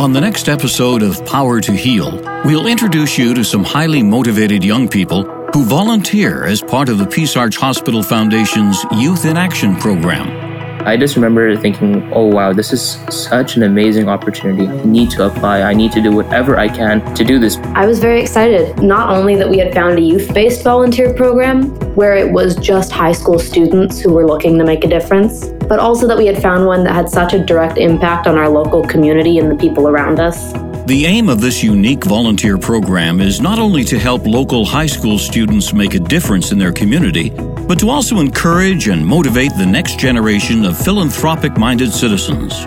On the next episode of Power to Heal, we'll introduce you to some highly motivated young people who volunteer as part of the Peace Arch Hospital Foundation's Youth in Action program. I just remember thinking, oh wow, this is such an amazing opportunity. I need to apply. I need to do whatever I can to do this. I was very excited, not only that we had found a youth based volunteer program where it was just high school students who were looking to make a difference, but also that we had found one that had such a direct impact on our local community and the people around us. The aim of this unique volunteer program is not only to help local high school students make a difference in their community, but to also encourage and motivate the next generation of philanthropic minded citizens.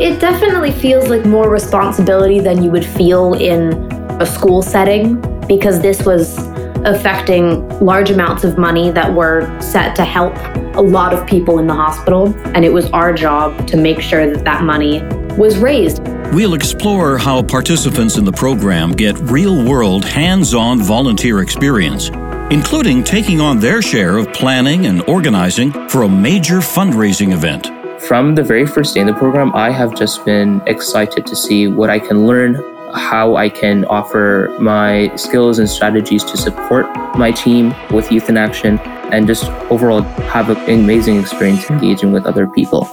It definitely feels like more responsibility than you would feel in a school setting because this was affecting large amounts of money that were set to help a lot of people in the hospital. And it was our job to make sure that that money was raised. We'll explore how participants in the program get real world, hands on volunteer experience including taking on their share of planning and organizing for a major fundraising event. From the very first day in the program, I have just been excited to see what I can learn, how I can offer my skills and strategies to support my team with Youth in Action, and just overall have an amazing experience engaging with other people.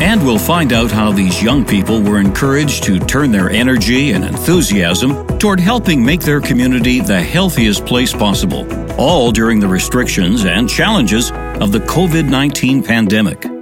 And we'll find out how these young people were encouraged to turn their energy and enthusiasm toward helping make their community the healthiest place possible, all during the restrictions and challenges of the COVID 19 pandemic.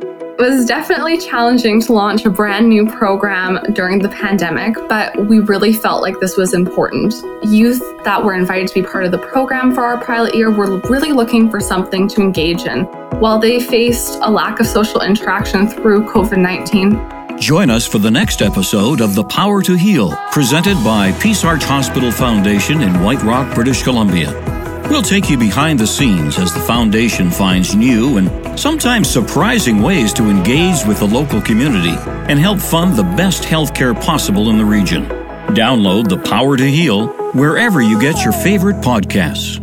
It was definitely challenging to launch a brand new program during the pandemic, but we really felt like this was important. Youth that were invited to be part of the program for our pilot year were really looking for something to engage in while they faced a lack of social interaction through COVID 19. Join us for the next episode of The Power to Heal, presented by Peace Arch Hospital Foundation in White Rock, British Columbia. We'll take you behind the scenes as the foundation finds new and sometimes surprising ways to engage with the local community and help fund the best healthcare possible in the region. Download The Power to Heal wherever you get your favorite podcasts.